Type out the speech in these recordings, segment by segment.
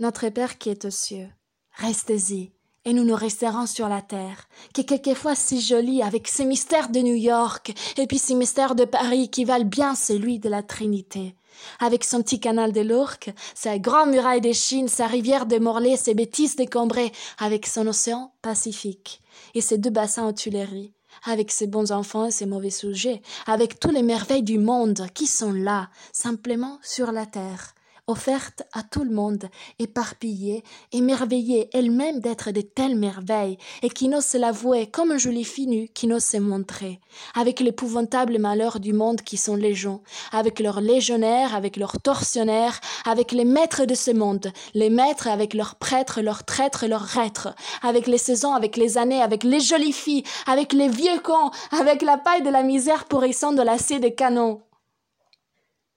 Notre Père qui est aux cieux, restez-y, et nous nous resterons sur la terre, qui est quelquefois si jolie avec ses mystères de New York, et puis ces mystères de Paris qui valent bien celui de la Trinité. Avec son petit canal de l'Ourcq, sa grande muraille de Chine, sa rivière de Morlaix, ses bêtises décombrées, avec son océan Pacifique, et ses deux bassins aux Tuileries, avec ses bons enfants et ses mauvais sujets, avec toutes les merveilles du monde qui sont là, simplement sur la terre, offerte à tout le monde, éparpillée, émerveillée elle-même d'être de telles merveilles, et qui n'ose se l'avouer comme un joli fille qui n'ose se montrer, avec l'épouvantable malheur du monde qui sont légions, avec leurs légionnaires, avec leurs tortionnaires, avec les maîtres de ce monde, les maîtres avec leurs prêtres, leurs traîtres, leurs reîtres, avec les saisons, avec les années, avec les jolies filles, avec les vieux cons, avec la paille de la misère pourrissant de l'acier des canons.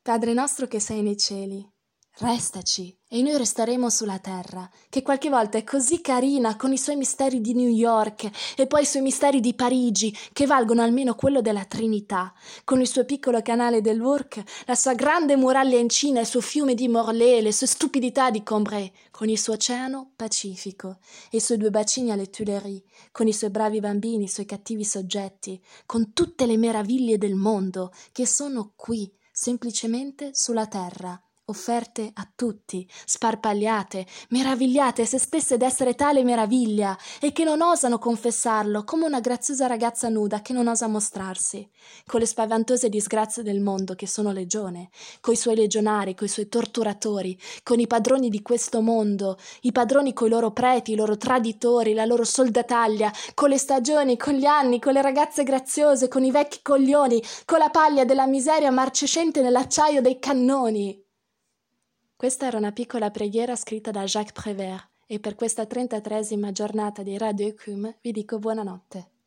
Padre nostro che sei nei cieli, Restaci e noi resteremo sulla terra, che qualche volta è così carina con i suoi misteri di New York e poi i suoi misteri di Parigi, che valgono almeno quello della Trinità, con il suo piccolo canale dell'Ourcq, la sua grande muraglia in Cina, il suo fiume di Morlaix, le sue stupidità di Combray, con il suo oceano Pacifico e i suoi due bacini alle Tuileries, con i suoi bravi bambini, i suoi cattivi soggetti, con tutte le meraviglie del mondo che sono qui, semplicemente sulla terra offerte a tutti, sparpagliate, meravigliate se stesse d'essere tale meraviglia, e che non osano confessarlo, come una graziosa ragazza nuda che non osa mostrarsi, con le spaventose disgrazie del mondo che sono legione, coi suoi legionari, coi suoi torturatori, con i padroni di questo mondo, i padroni coi loro preti, i loro traditori, la loro soldataglia, con le stagioni, con gli anni, con le ragazze graziose, con i vecchi coglioni, con la paglia della miseria marcescente nell'acciaio dei cannoni. Questa era una piccola preghiera scritta da Jacques Prévert e per questa trentatreesima giornata di Radio Ecume vi dico buonanotte.